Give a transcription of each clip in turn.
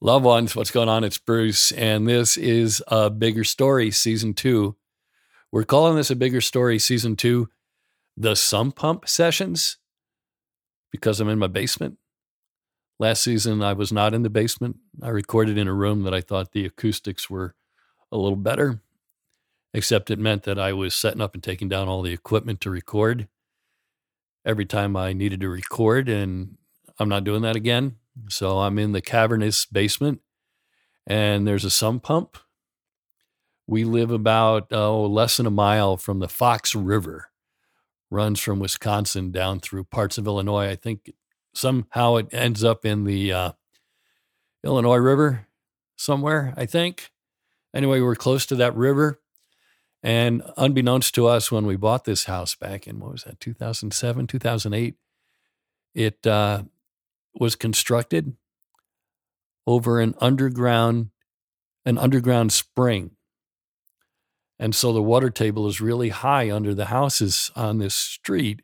Loved ones, what's going on? It's Bruce, and this is a bigger story, season two. We're calling this a bigger story, season two, the sump pump sessions, because I'm in my basement. Last season, I was not in the basement. I recorded in a room that I thought the acoustics were a little better, except it meant that I was setting up and taking down all the equipment to record every time I needed to record, and I'm not doing that again. So I'm in the cavernous basement and there's a sump pump. We live about oh, less than a mile from the Fox River, runs from Wisconsin down through parts of Illinois. I think somehow it ends up in the uh, Illinois River somewhere, I think. Anyway, we're close to that river. And unbeknownst to us, when we bought this house back in, what was that, 2007, 2008, it, uh, was constructed over an underground an underground spring. And so the water table is really high under the houses on this street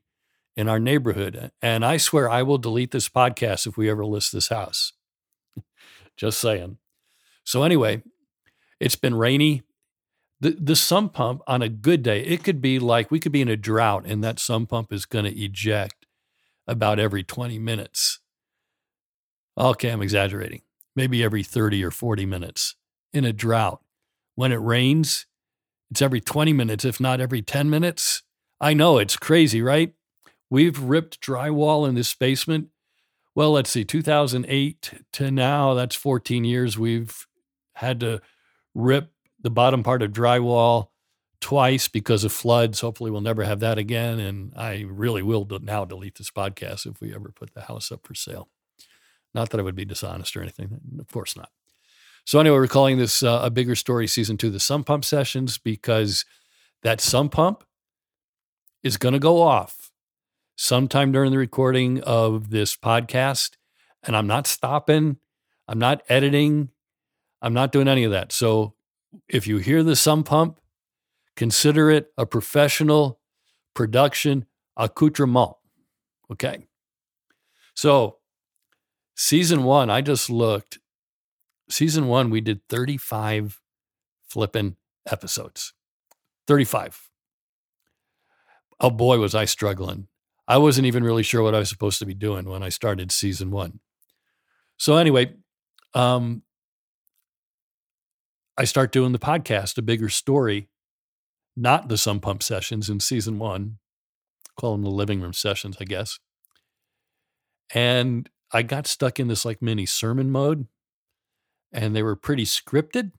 in our neighborhood. And I swear I will delete this podcast if we ever list this house. Just saying. So anyway, it's been rainy. The the sump pump on a good day, it could be like we could be in a drought and that sump pump is going to eject about every 20 minutes. Okay, I'm exaggerating. Maybe every 30 or 40 minutes in a drought. When it rains, it's every 20 minutes, if not every 10 minutes. I know it's crazy, right? We've ripped drywall in this basement. Well, let's see, 2008 to now, that's 14 years. We've had to rip the bottom part of drywall twice because of floods. Hopefully, we'll never have that again. And I really will now delete this podcast if we ever put the house up for sale. Not that I would be dishonest or anything. Of course not. So anyway, we're calling this uh, a bigger story season two, the sump pump sessions, because that sump pump is going to go off sometime during the recording of this podcast, and I'm not stopping. I'm not editing. I'm not doing any of that. So if you hear the sump pump, consider it a professional production accoutrement. Okay. So Season one, I just looked. Season one, we did 35 flipping episodes. 35. Oh boy, was I struggling. I wasn't even really sure what I was supposed to be doing when I started season one. So, anyway, um, I start doing the podcast, A Bigger Story, not the Sump Pump sessions in season one. Call them the living room sessions, I guess. And I got stuck in this like mini sermon mode, and they were pretty scripted,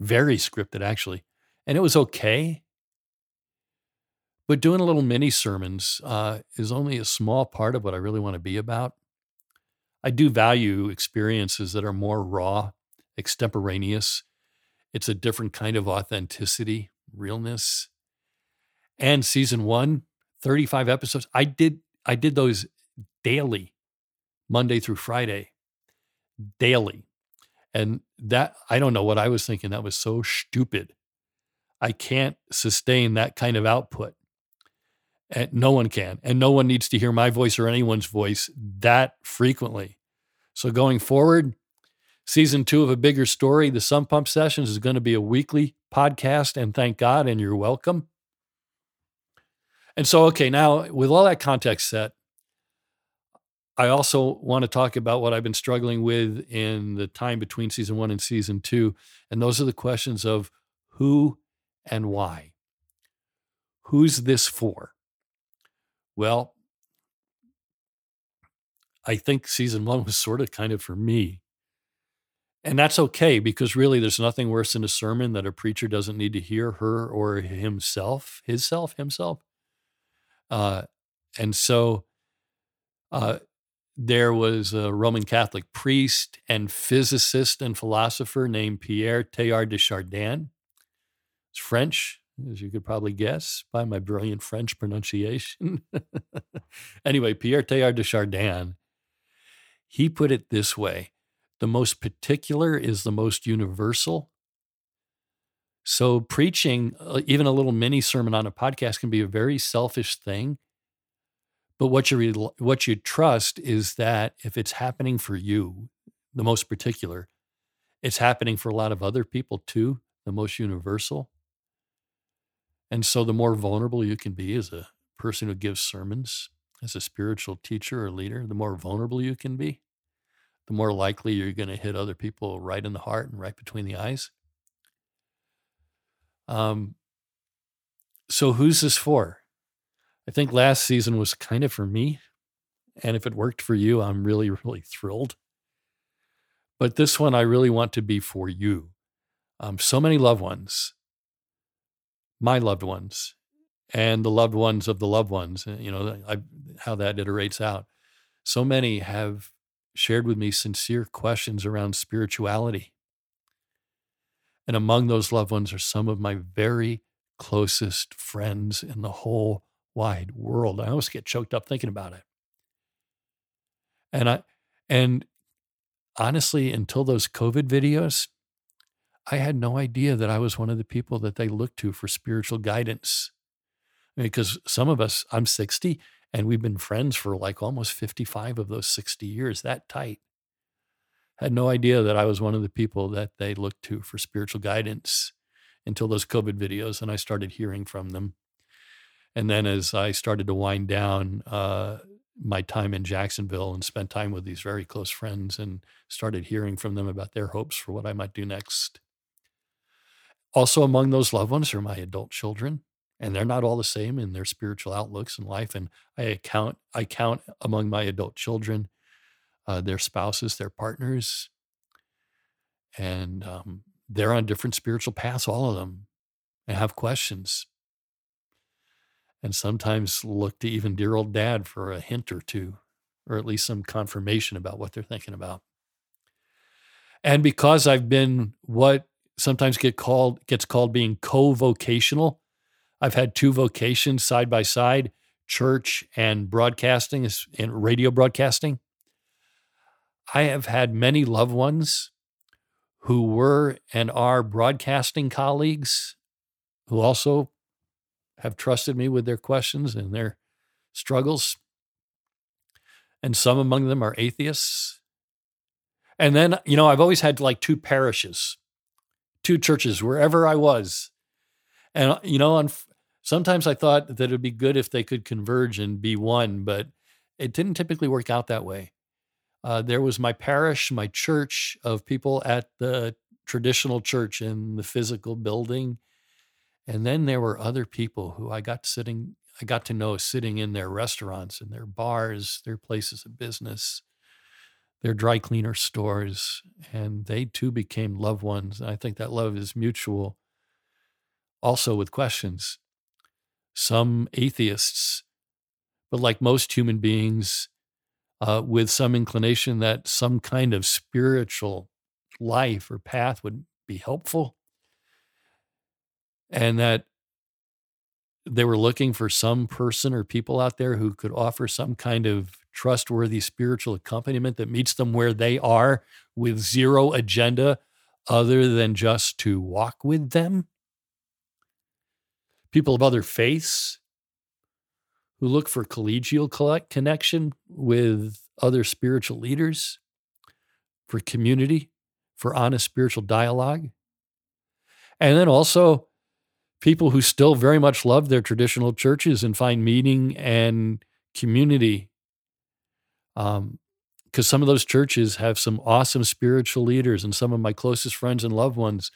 very scripted actually, and it was okay. But doing a little mini sermons uh, is only a small part of what I really want to be about. I do value experiences that are more raw, extemporaneous. It's a different kind of authenticity, realness. And season one, 35 episodes. I did I did those daily Monday through Friday daily. And that, I don't know what I was thinking. That was so stupid. I can't sustain that kind of output. And no one can. And no one needs to hear my voice or anyone's voice that frequently. So going forward, season two of a bigger story, the Sump Pump Sessions is going to be a weekly podcast. And thank God, and you're welcome. And so, okay, now with all that context set, I also want to talk about what I've been struggling with in the time between season one and season two. And those are the questions of who and why. Who's this for? Well, I think season one was sort of kind of for me. And that's okay because really there's nothing worse than a sermon that a preacher doesn't need to hear her or himself, his self, himself. Uh, and so uh, there was a Roman Catholic priest and physicist and philosopher named Pierre Teilhard de Chardin. It's French, as you could probably guess by my brilliant French pronunciation. anyway, Pierre Teilhard de Chardin, he put it this way the most particular is the most universal. So, preaching, uh, even a little mini sermon on a podcast, can be a very selfish thing but what you what you trust is that if it's happening for you, the most particular. It's happening for a lot of other people too, the most universal. And so the more vulnerable you can be as a person who gives sermons, as a spiritual teacher or leader, the more vulnerable you can be, the more likely you're going to hit other people right in the heart and right between the eyes. Um, so who's this for? I think last season was kind of for me. And if it worked for you, I'm really, really thrilled. But this one, I really want to be for you. Um, so many loved ones, my loved ones, and the loved ones of the loved ones, uh, you know, I, how that iterates out. So many have shared with me sincere questions around spirituality. And among those loved ones are some of my very closest friends in the whole wide world. I almost get choked up thinking about it. And I and honestly, until those COVID videos, I had no idea that I was one of the people that they looked to for spiritual guidance. Because some of us, I'm 60, and we've been friends for like almost 55 of those 60 years, that tight. Had no idea that I was one of the people that they looked to for spiritual guidance until those COVID videos, and I started hearing from them. And then as I started to wind down uh, my time in Jacksonville and spent time with these very close friends and started hearing from them about their hopes for what I might do next. Also, among those loved ones are my adult children, and they're not all the same in their spiritual outlooks in life. And I count, I count among my adult children uh, their spouses, their partners, and um, they're on different spiritual paths, all of them, and have questions and sometimes look to even dear old dad for a hint or two, or at least some confirmation about what they're thinking about. And because I've been what sometimes get called gets called being co-vocational, I've had two vocations side by side, church and broadcasting and radio broadcasting. I have had many loved ones who were and are broadcasting colleagues who also have trusted me with their questions and their struggles. And some among them are atheists. And then, you know, I've always had like two parishes, two churches, wherever I was. And, you know, on, sometimes I thought that it would be good if they could converge and be one, but it didn't typically work out that way. Uh, there was my parish, my church of people at the traditional church in the physical building and then there were other people who I got sitting, I got to know sitting in their restaurants and their bars, their places of business, their dry cleaner stores, and they too became loved ones. And I think that love is mutual. Also with questions. Some atheists, but like most human beings, uh, with some inclination that some kind of spiritual life or path would be helpful and that they were looking for some person or people out there who could offer some kind of trustworthy spiritual accompaniment that meets them where they are with zero agenda other than just to walk with them. People of other faiths who look for collegial connection with other spiritual leaders, for community, for honest spiritual dialogue. And then also people who still very much love their traditional churches and find meaning and community. Um, because some of those churches have some awesome spiritual leaders, and some of my closest friends and loved ones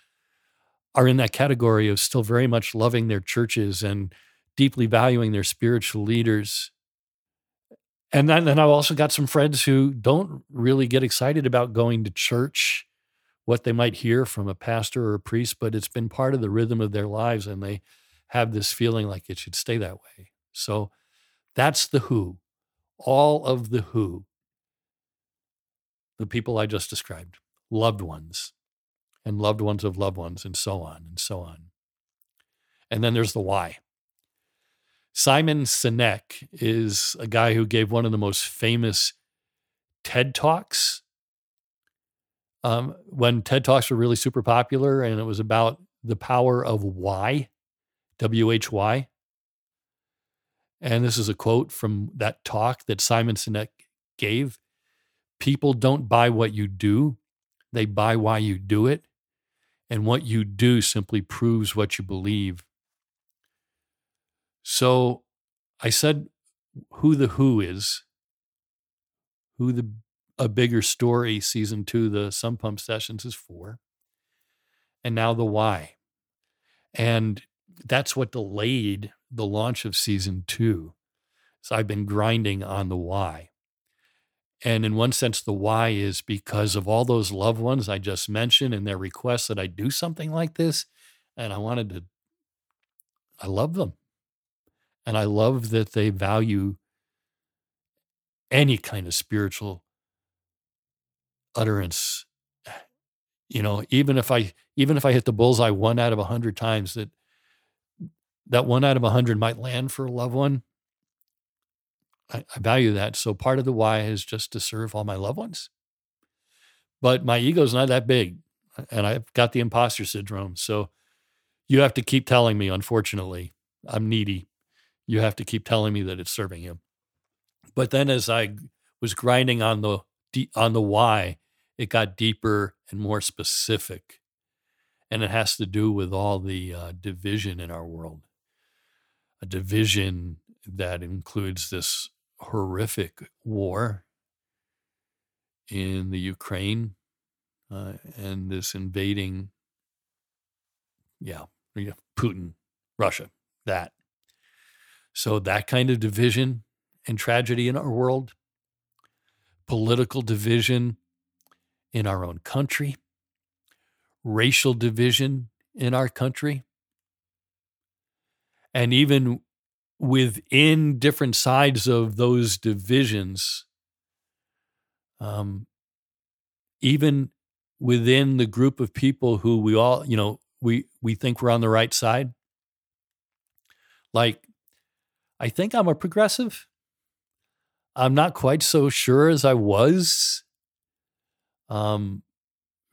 are in that category of still very much loving their churches and deeply valuing their spiritual leaders. And then, then I've also got some friends who don't really get excited about going to church what they might hear from a pastor or a priest, but it's been part of the rhythm of their lives and they have this feeling like it should stay that way. So that's the who, all of the who, the people I just described, loved ones and loved ones of loved ones, and so on and so on. And then there's the why. Simon Sinek is a guy who gave one of the most famous TED Talks um, when TED Talks were really super popular and it was about the power of why, W H Y. And this is a quote from that talk that Simon Sinek gave. people don't buy what you do, they buy why you do it. And what you do simply proves what you believe. So I said who the who is, who the a bigger story season two, the Sump Pump Sessions is for, and now the why. And that's what delayed the launch of season two. So I've been grinding on the why. And in one sense, the why is because of all those loved ones I just mentioned and their requests that I do something like this. And I wanted to, I love them. And I love that they value any kind of spiritual utterance. You know, even if I even if I hit the bullseye one out of a hundred times, that that one out of a hundred might land for a loved one. I, I value that. So part of the why is just to serve all my loved ones. But my ego's not that big, and I've got the imposter syndrome. So you have to keep telling me. Unfortunately, I'm needy. You have to keep telling me that it's serving him. But then, as I was grinding on the on the why, it got deeper and more specific, and it has to do with all the uh, division in our world. A division that includes this horrific war in the Ukraine uh, and this invading, yeah, Putin, Russia, that. So that kind of division and tragedy in our world, political division in our own country, racial division in our country, and even within different sides of those divisions, um, even within the group of people who we all, you know, we we think we're on the right side. Like, I think I'm a progressive. I'm not quite so sure as I was. Um,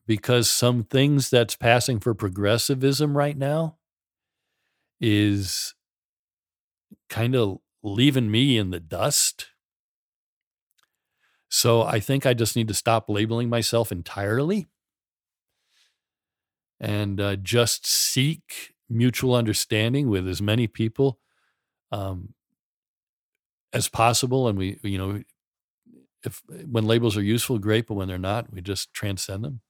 because some things that's passing for progressivism right now is kind of leaving me in the dust. So I think I just need to stop labeling myself entirely and uh, just seek mutual understanding with as many people um, as possible. And we, you know, if when labels are useful, great, but when they're not, we just transcend them.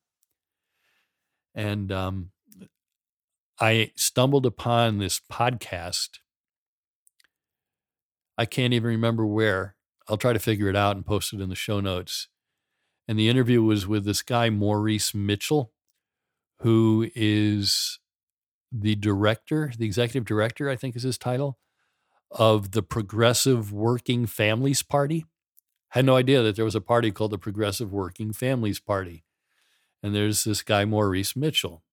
And um, I stumbled upon this podcast I can't even remember where. I'll try to figure it out and post it in the show notes. And the interview was with this guy, Maurice Mitchell, who is the director, the executive director, I think is his title, of the Progressive Working Families Party. Had no idea that there was a party called the Progressive Working Families Party. And there's this guy, Maurice Mitchell.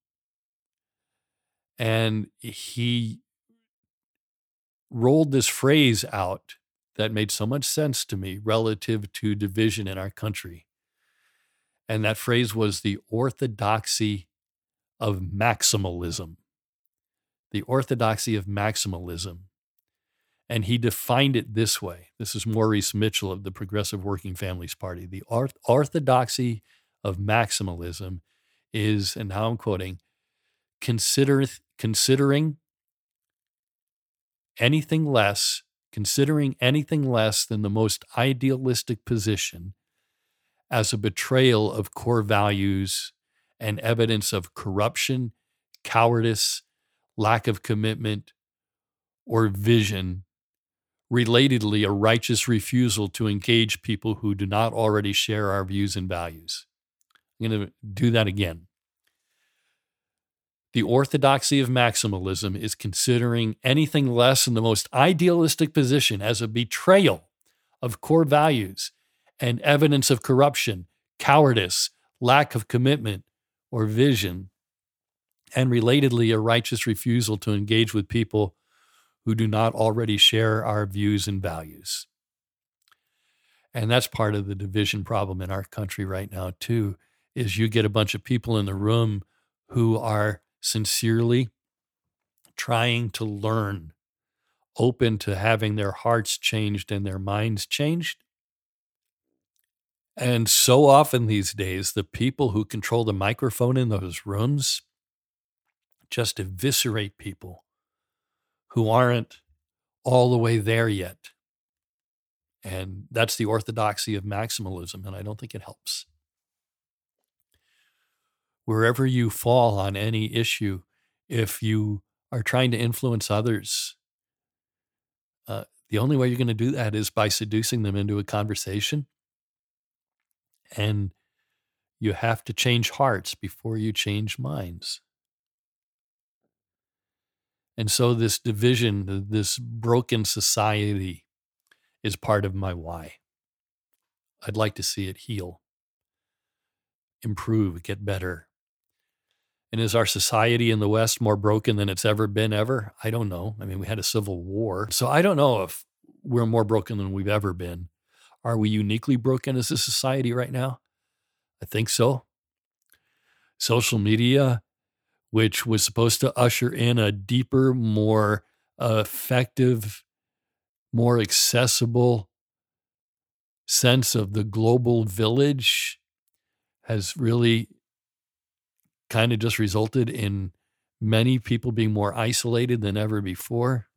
And he rolled this phrase out that made so much sense to me relative to division in our country. And that phrase was the orthodoxy of maximalism. The orthodoxy of maximalism. And he defined it this way. This is Maurice Mitchell of the Progressive Working Families Party. The orthodoxy of maximalism is, and now I'm quoting, consider, considering anything less, considering anything less than the most idealistic position as a betrayal of core values and evidence of corruption, cowardice, lack of commitment, or vision. Relatedly, a righteous refusal to engage people who do not already share our views and values. I'm going to do that again. The orthodoxy of maximalism is considering anything less than the most idealistic position as a betrayal of core values and evidence of corruption, cowardice, lack of commitment or vision, and relatedly, a righteous refusal to engage with people who do not already share our views and values. And that's part of the division problem in our country right now, too, is you get a bunch of people in the room who are sincerely trying to learn, open to having their hearts changed and their minds changed. And so often these days, the people who control the microphone in those rooms just eviscerate people who aren't all the way there yet. And that's the orthodoxy of maximalism, and I don't think it helps. Wherever you fall on any issue, if you are trying to influence others, uh, the only way you're going to do that is by seducing them into a conversation. And you have to change hearts before you change minds. And so, this division, this broken society, is part of my why. I'd like to see it heal, improve, get better. And is our society in the West more broken than it's ever been, ever? I don't know. I mean, we had a civil war. So I don't know if we're more broken than we've ever been. Are we uniquely broken as a society right now? I think so. Social media which was supposed to usher in a deeper, more effective, more accessible sense of the global village, has really kind of just resulted in many people being more isolated than ever before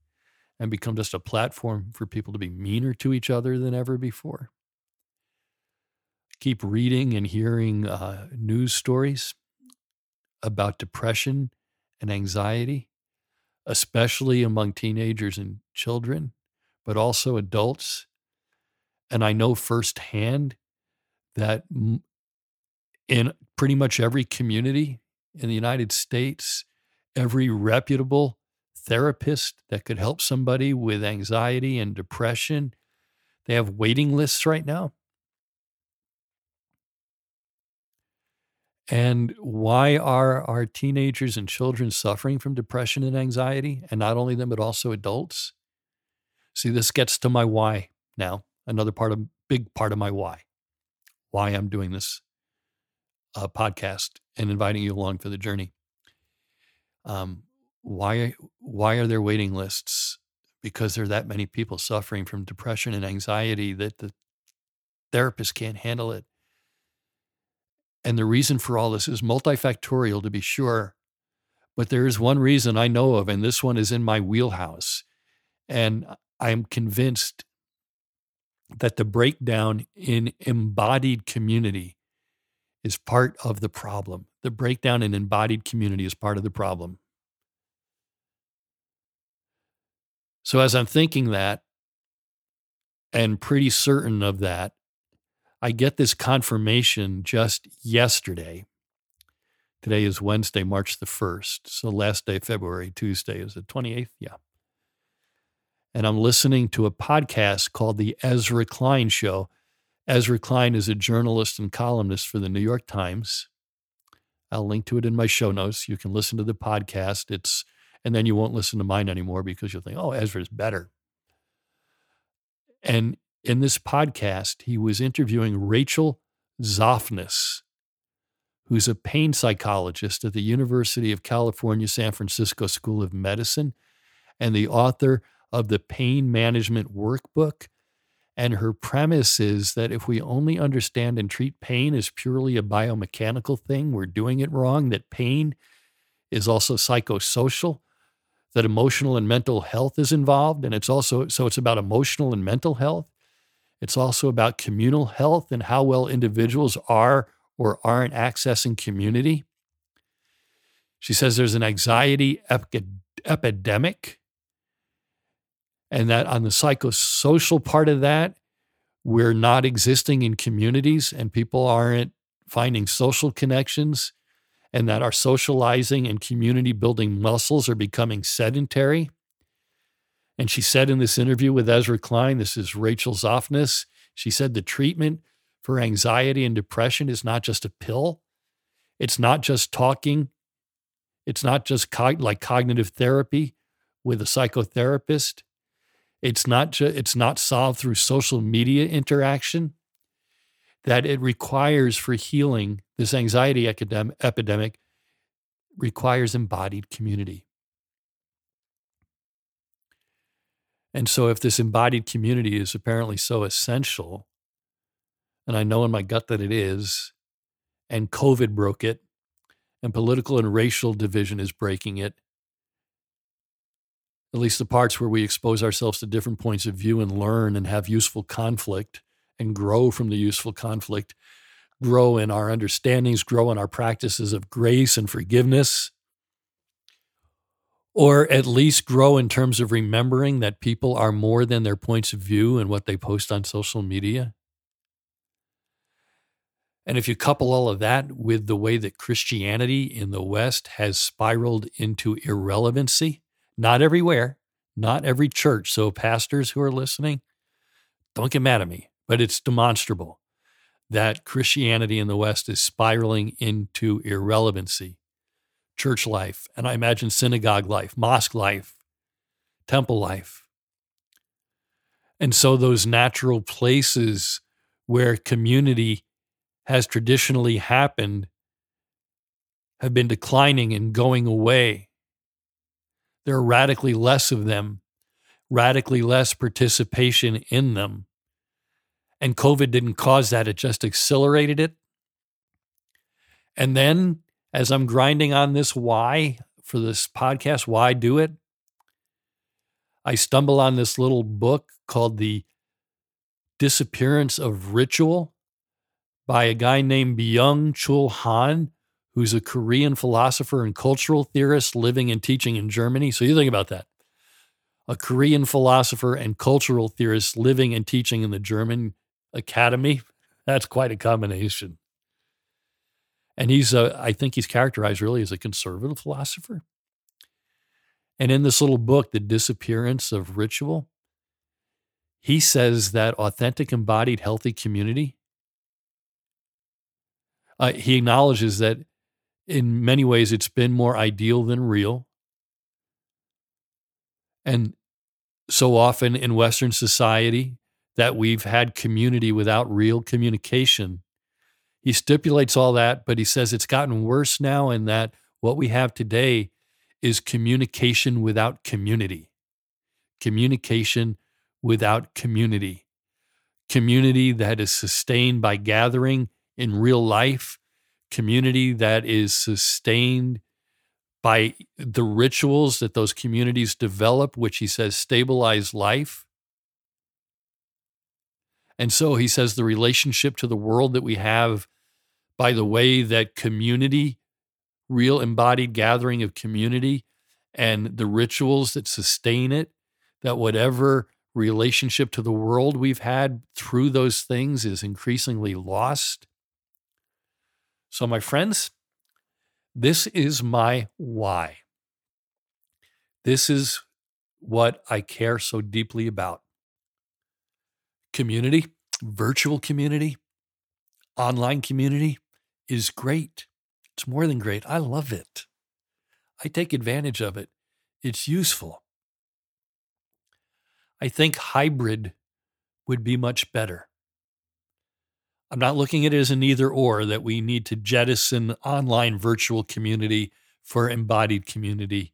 and become just a platform for people to be meaner to each other than ever before. Keep reading and hearing uh, news stories about depression and anxiety, especially among teenagers and children, but also adults. And I know firsthand that in pretty much every community in the United States, every reputable therapist that could help somebody with anxiety and depression, they have waiting lists right now. And why are our teenagers and children suffering from depression and anxiety? And not only them, but also adults? See, this gets to my why now. Another part of big part of my why, why I'm doing this uh, podcast and inviting you along for the journey. Um, why why are there waiting lists? Because there are that many people suffering from depression and anxiety that the therapist can't handle it and the reason for all this is multifactorial to be sure. But there is one reason I know of, and this one is in my wheelhouse. And I'm convinced that the breakdown in embodied community is part of the problem. The breakdown in embodied community is part of the problem. So, as I'm thinking that, and pretty certain of that, I get this confirmation just yesterday. Today is Wednesday, March the 1st. So last day, February, Tuesday is the 28th. Yeah. And I'm listening to a podcast called The Ezra Klein Show. Ezra Klein is a journalist and columnist for the New York Times. I'll link to it in my show notes. You can listen to the podcast. It's and then you won't listen to mine anymore because you'll think, oh, Ezra's better. And in this podcast, he was interviewing Rachel Zoffness, who's a pain psychologist at the University of California, San Francisco School of Medicine, and the author of the Pain Management Workbook. And her premise is that if we only understand and treat pain as purely a biomechanical thing, we're doing it wrong, that pain is also psychosocial, that emotional and mental health is involved. And it's also, so it's about emotional and mental health. It's also about communal health and how well individuals are or aren't accessing community. She says there's an anxiety epidemic, and that on the psychosocial part of that, we're not existing in communities and people aren't finding social connections, and that our socializing and community building muscles are becoming sedentary. And she said in this interview with Ezra Klein, this is Rachel Zoffness, she said the treatment for anxiety and depression is not just a pill. It's not just talking. It's not just like cognitive therapy with a psychotherapist. It's not ju- it's not solved through social media interaction. That it requires for healing this anxiety epidemic requires embodied community. And so, if this embodied community is apparently so essential, and I know in my gut that it is, and COVID broke it, and political and racial division is breaking it. At least the parts where we expose ourselves to different points of view and learn and have useful conflict and grow from the useful conflict, grow in our understandings, grow in our practices of grace and forgiveness, or at least grow in terms of remembering that people are more than their points of view and what they post on social media. And if you couple all of that with the way that Christianity in the West has spiraled into irrelevancy, not everywhere, not every church. So, pastors who are listening, don't get mad at me, but it's demonstrable that Christianity in the West is spiraling into irrelevancy. Church life, and I imagine synagogue life, mosque life, temple life. And so, those natural places where community has traditionally happened have been declining and going away. There are radically less of them, radically less participation in them. And COVID didn't cause that, it just accelerated it. And then, as I'm grinding on this why for this podcast, why do it? I stumble on this little book called The Disappearance of Ritual by a guy named Byung Chul Han, who's a Korean philosopher and cultural theorist living and teaching in Germany. So you think about that. A Korean philosopher and cultural theorist living and teaching in the German academy. That's quite a combination. And he's, a, I think he's characterized really as a conservative philosopher. And in this little book, The Disappearance of Ritual, he says that authentic, embodied, healthy community uh, he acknowledges that in many ways it's been more ideal than real. And so often in Western society, that we've had community without real communication. He stipulates all that, but he says it's gotten worse now, and that what we have today is communication without community. Communication without community. Community that is sustained by gathering in real life, community that is sustained by the rituals that those communities develop, which he says stabilize life. And so he says the relationship to the world that we have by the way that community, real embodied gathering of community, and the rituals that sustain it, that whatever relationship to the world we've had through those things is increasingly lost. So, my friends, this is my why. This is what I care so deeply about. Community, virtual community, online community is great. It's more than great. I love it. I take advantage of it. It's useful. I think hybrid would be much better. I'm not looking at it as an either or that we need to jettison online virtual community for embodied community.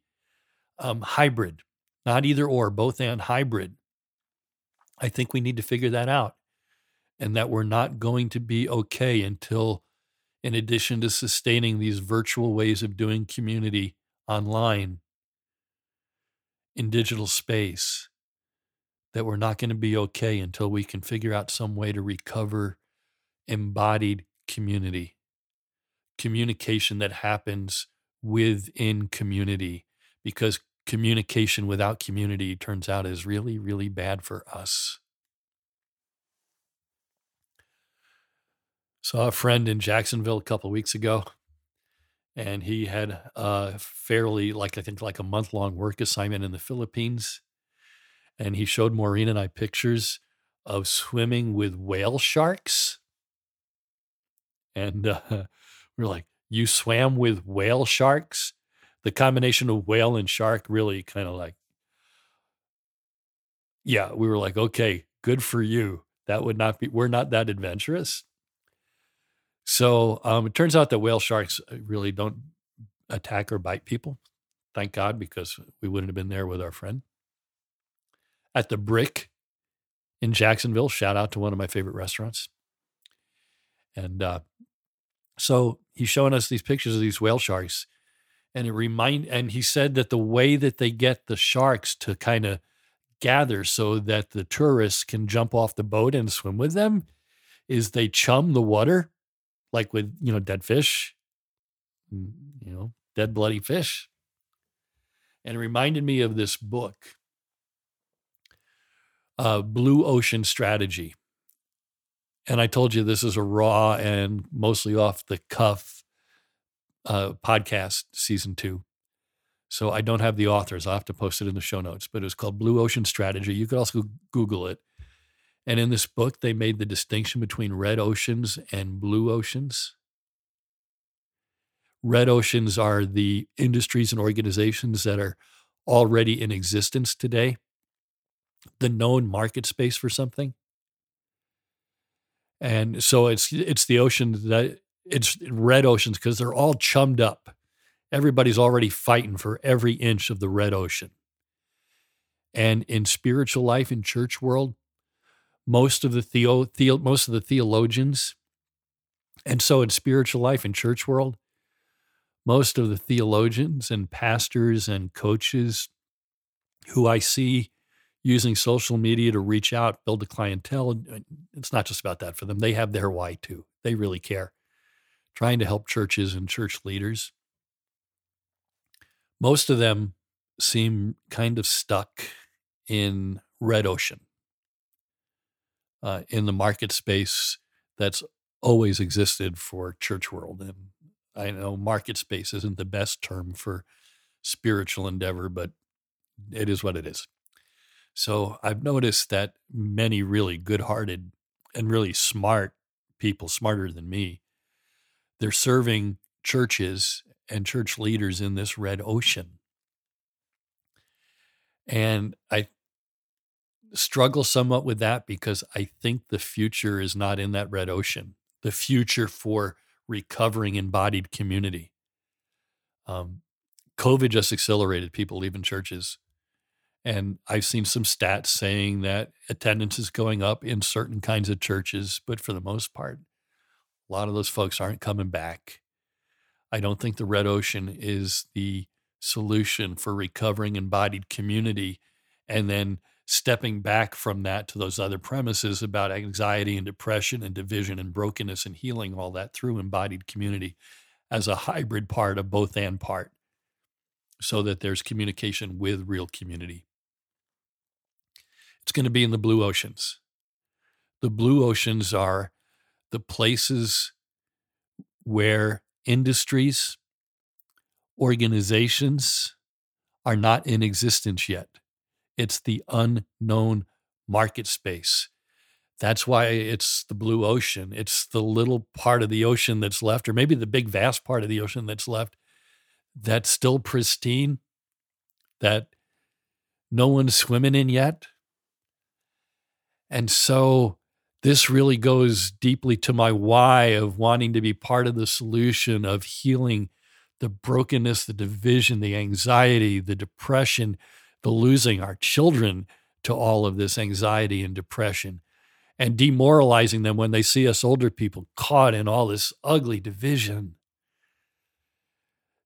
Um, hybrid, not either or, both and hybrid. I think we need to figure that out and that we're not going to be okay until, in addition to sustaining these virtual ways of doing community online in digital space, that we're not going to be okay until we can figure out some way to recover embodied community, communication that happens within community, because communication without community turns out is really, really bad for us. Saw a friend in Jacksonville a couple weeks ago, and he had a fairly, like I think, like a month long work assignment in the Philippines. And he showed Maureen and I pictures of swimming with whale sharks and uh, we are like, "You swam with whale sharks." The combination of whale and shark really kind of like, yeah, we were like, "Okay, good for you." That would not be. We're not that adventurous. So um, it turns out that whale sharks uh, really don't attack or bite people. Thank God, because we wouldn't have been there with our friend. At the Brick in Jacksonville, shout out to one of my favorite restaurants. And uh, so he's showing us these pictures of these whale sharks. And it remind and he said that the way that they get the sharks to kind of gather so that the tourists can jump off the boat and swim with them is they chum the water like with you know dead fish mm, you know dead bloody fish. And it reminded me of this book uh, blue ocean strategy. And i told you this is a raw and mostly off the cuff uh, podcast season two. So i don't have the authors. I'll have to post it in the show notes but it was called blue ocean strategy. You could also google it and in this book, they made the distinction between red oceans and blue oceans. Red oceans are the industries and organizations that are already in existence today, the known market space for something. And so it's it's the ocean that it's red oceans because they're all chummed up. Everybody's already fighting for every inch of the red ocean. And in spiritual life in church world, most of the theo, theo most of the theologians and so in spiritual life in church world most of the theologians and pastors and coaches who i see using social media to reach out build a clientele uh, it's not just about that for them they have their why too. They really care. Trying to help churches and church leaders. Most of them seem kind of stuck in red ocean uh, in the market space that's always existed for church world. And I know market space isn't the best term for spiritual endeavor, but it is what it is. So I've noticed that many really good hearted and really smart people, smarter than me, they're serving churches and church leaders in this red ocean. And I struggle somewhat with that because I think the future is not in that red ocean. The future for recovering embodied community. Um, COVID just accelerated people leaving churches. And I've seen some stats saying that attendance is going up in certain kinds of churches, but for the most part, a lot of those folks aren't coming back. I don't think the red ocean is the solution for recovering embodied community and then stepping back from that to those other premises about anxiety and depression and division and brokenness and healing all that through embodied community as a hybrid part of both and part so that there's communication with real community. It's going to be in the blue oceans. The blue oceans are the places where industries, organizations are not in existence yet it's the unknown market space. That's why it's the blue ocean. It's the little part of the ocean that's left, or maybe the big, vast part of the ocean that's left that's still pristine, that no one's swimming in yet. And so this really goes deeply to my why of wanting to be part of the solution of healing the brokenness, the division, the anxiety, the depression, the losing our children to all of this anxiety and depression and demoralizing them when they see us older people caught in all this ugly division.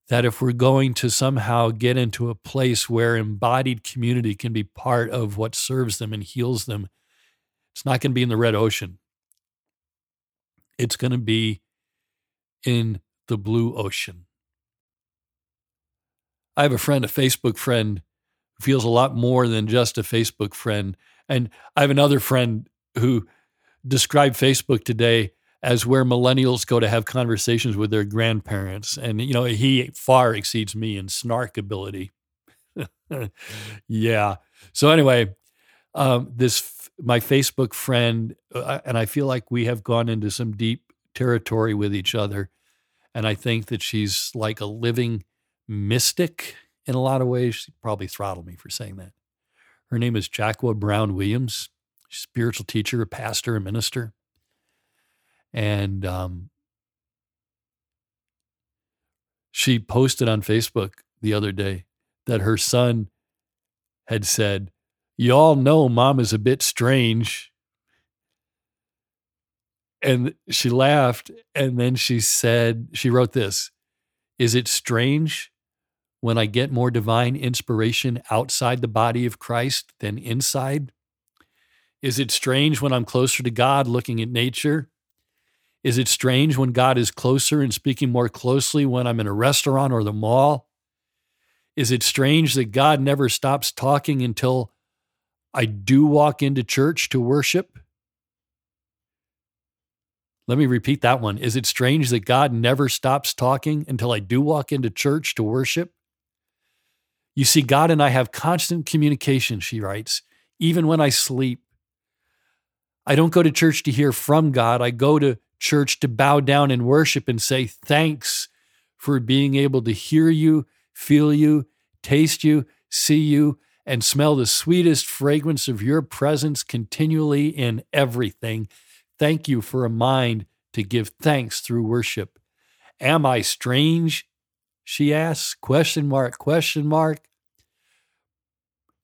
That if we're going to somehow get into a place where embodied community can be part of what serves them and heals them, it's not going to be in the red ocean. It's going to be in the blue ocean. I have a friend, a Facebook friend, feels a lot more than just a Facebook friend. And I have another friend who described Facebook today as where millennials go to have conversations with their grandparents. And, you know, he far exceeds me in snark ability. yeah. So, anyway, um, this, my Facebook friend, uh, and I feel like we have gone into some deep territory with each other. And I think that she's like a living mystic in a lot of ways. She probably throttled me for saying that. Her name is Jacqua Brown Williams, spiritual teacher, a pastor, a minister. And um, she posted on Facebook the other day that her son had said, Y'all know mom is a bit strange. And she laughed. And then she said, she wrote this Is it strange when I get more divine inspiration outside the body of Christ than inside? Is it strange when I'm closer to God looking at nature? Is it strange when God is closer and speaking more closely when I'm in a restaurant or the mall? Is it strange that God never stops talking until I do walk into church to worship? Let me repeat that one. Is it strange that God never stops talking until I do walk into church to worship? You see, God and I have constant communication, she writes, even when I sleep. I don't go to church to hear from God. I go to church to bow down and worship and say thanks for being able to hear you, feel you, taste you, see you, and smell the sweetest fragrance of your presence continually in everything. Thank you for a mind to give thanks through worship. Am I strange? She asks, question mark, question mark.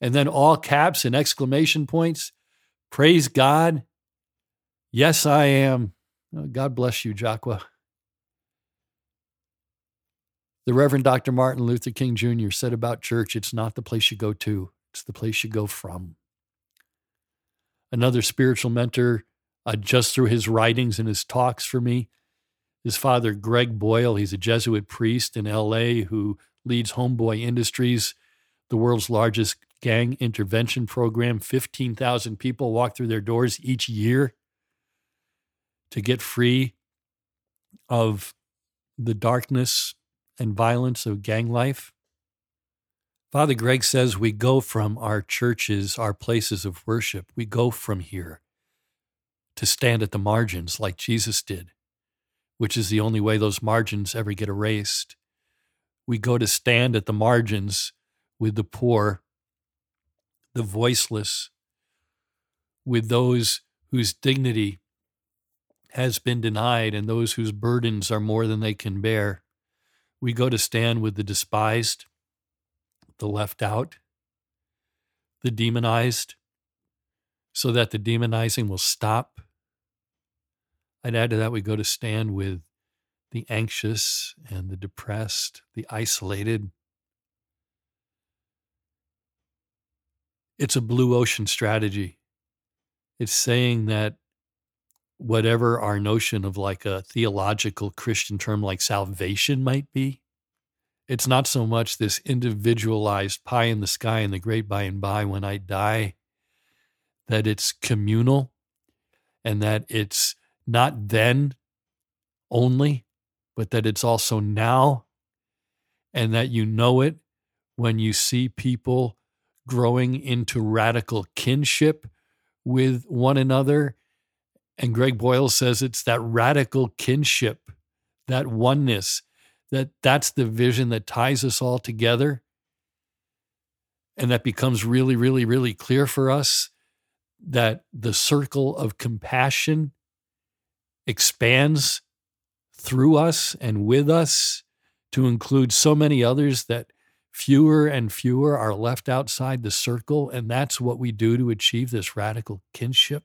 And then all caps and exclamation points. Praise God. Yes, I am. Oh, God bless you, Jaqua. The Reverend Dr. Martin Luther King Jr. said about church it's not the place you go to, it's the place you go from. Another spiritual mentor, uh, just through his writings and his talks for me, his father, Greg Boyle. He's a Jesuit priest in LA who leads Homeboy Industries, the world's largest gang intervention program. 15,000 people walk through their doors each year to get free of the darkness and violence of gang life. Father Greg says we go from our churches, our places of worship, we go from here to stand at the margins like Jesus did, which is the only way those margins ever get erased. We go to stand at the margins with the poor, the voiceless, with those whose dignity has been denied and those whose burdens are more than they can bear. We go to stand with the despised, the left out, the demonized, so that the demonizing will stop. I'd add to that, we go to stand with the anxious and the depressed, the isolated. It's a blue ocean strategy. It's saying that whatever our notion of like a theological Christian term like salvation might be. It's not so much this individualized pie in the sky and the great by and by when I die, that it's communal and that it's not then only, but that it's also now, and that you know it when you see people growing into radical kinship with one another and Greg Boyle says it's that radical kinship, that oneness, that that's the vision that ties us all together. And that becomes really, really, really clear for us that the circle of compassion expands through us and with us to include so many others that fewer and fewer are left outside the circle. And that's what we do to achieve this radical kinship.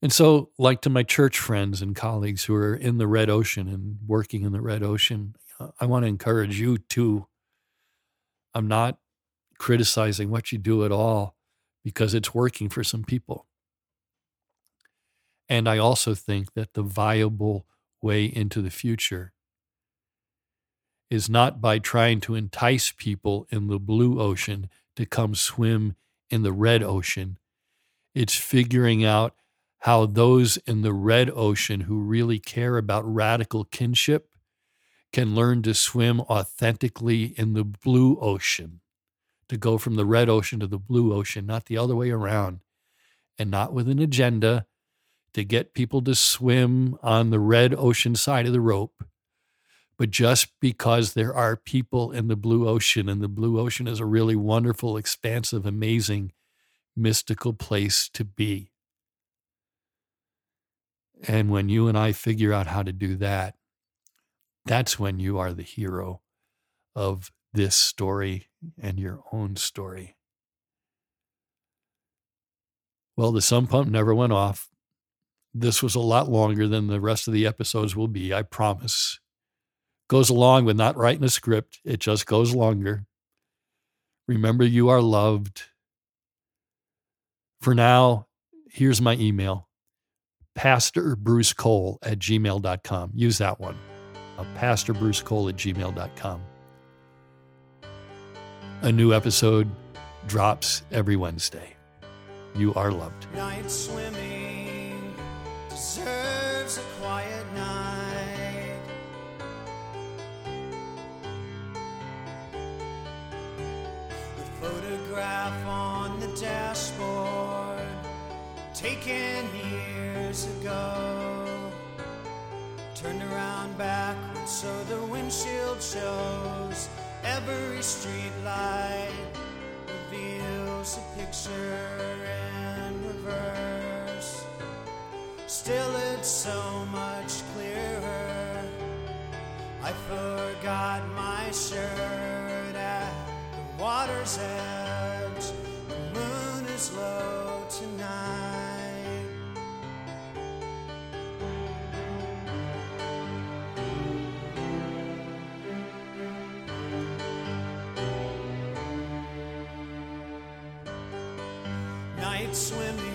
And so, like to my church friends and colleagues who are in the red ocean and working in the red ocean, uh, I want to encourage you too. I'm not criticizing what you do at all because it's working for some people. And I also think that the viable way into the future is not by trying to entice people in the blue ocean to come swim in the red ocean. It's figuring out how those in the red ocean who really care about radical kinship can learn to swim authentically in the blue ocean, to go from the red ocean to the blue ocean, not the other way around, and not with an agenda to get people to swim on the red ocean side of the rope, but just because there are people in the blue ocean, and the blue ocean is a really wonderful, expansive, amazing, mystical place to be. And when you and I figure out how to do that, that's when you are the hero of this story and your own story. Well, the sump pump never went off. This was a lot longer than the rest of the episodes will be, I promise. Goes along with not writing a script, it just goes longer. Remember, you are loved. For now, here's my email Pastor Bruce Cole at gmail.com. Use that one. Uh, Pastor Bruce Cole at gmail.com. A new episode drops every Wednesday. You are loved. Taken years ago, turned around backwards so the windshield shows every street light reveals a picture in reverse. Still, it's so much clearer. I forgot my shirt at the water's edge. The moon is low tonight. Swimming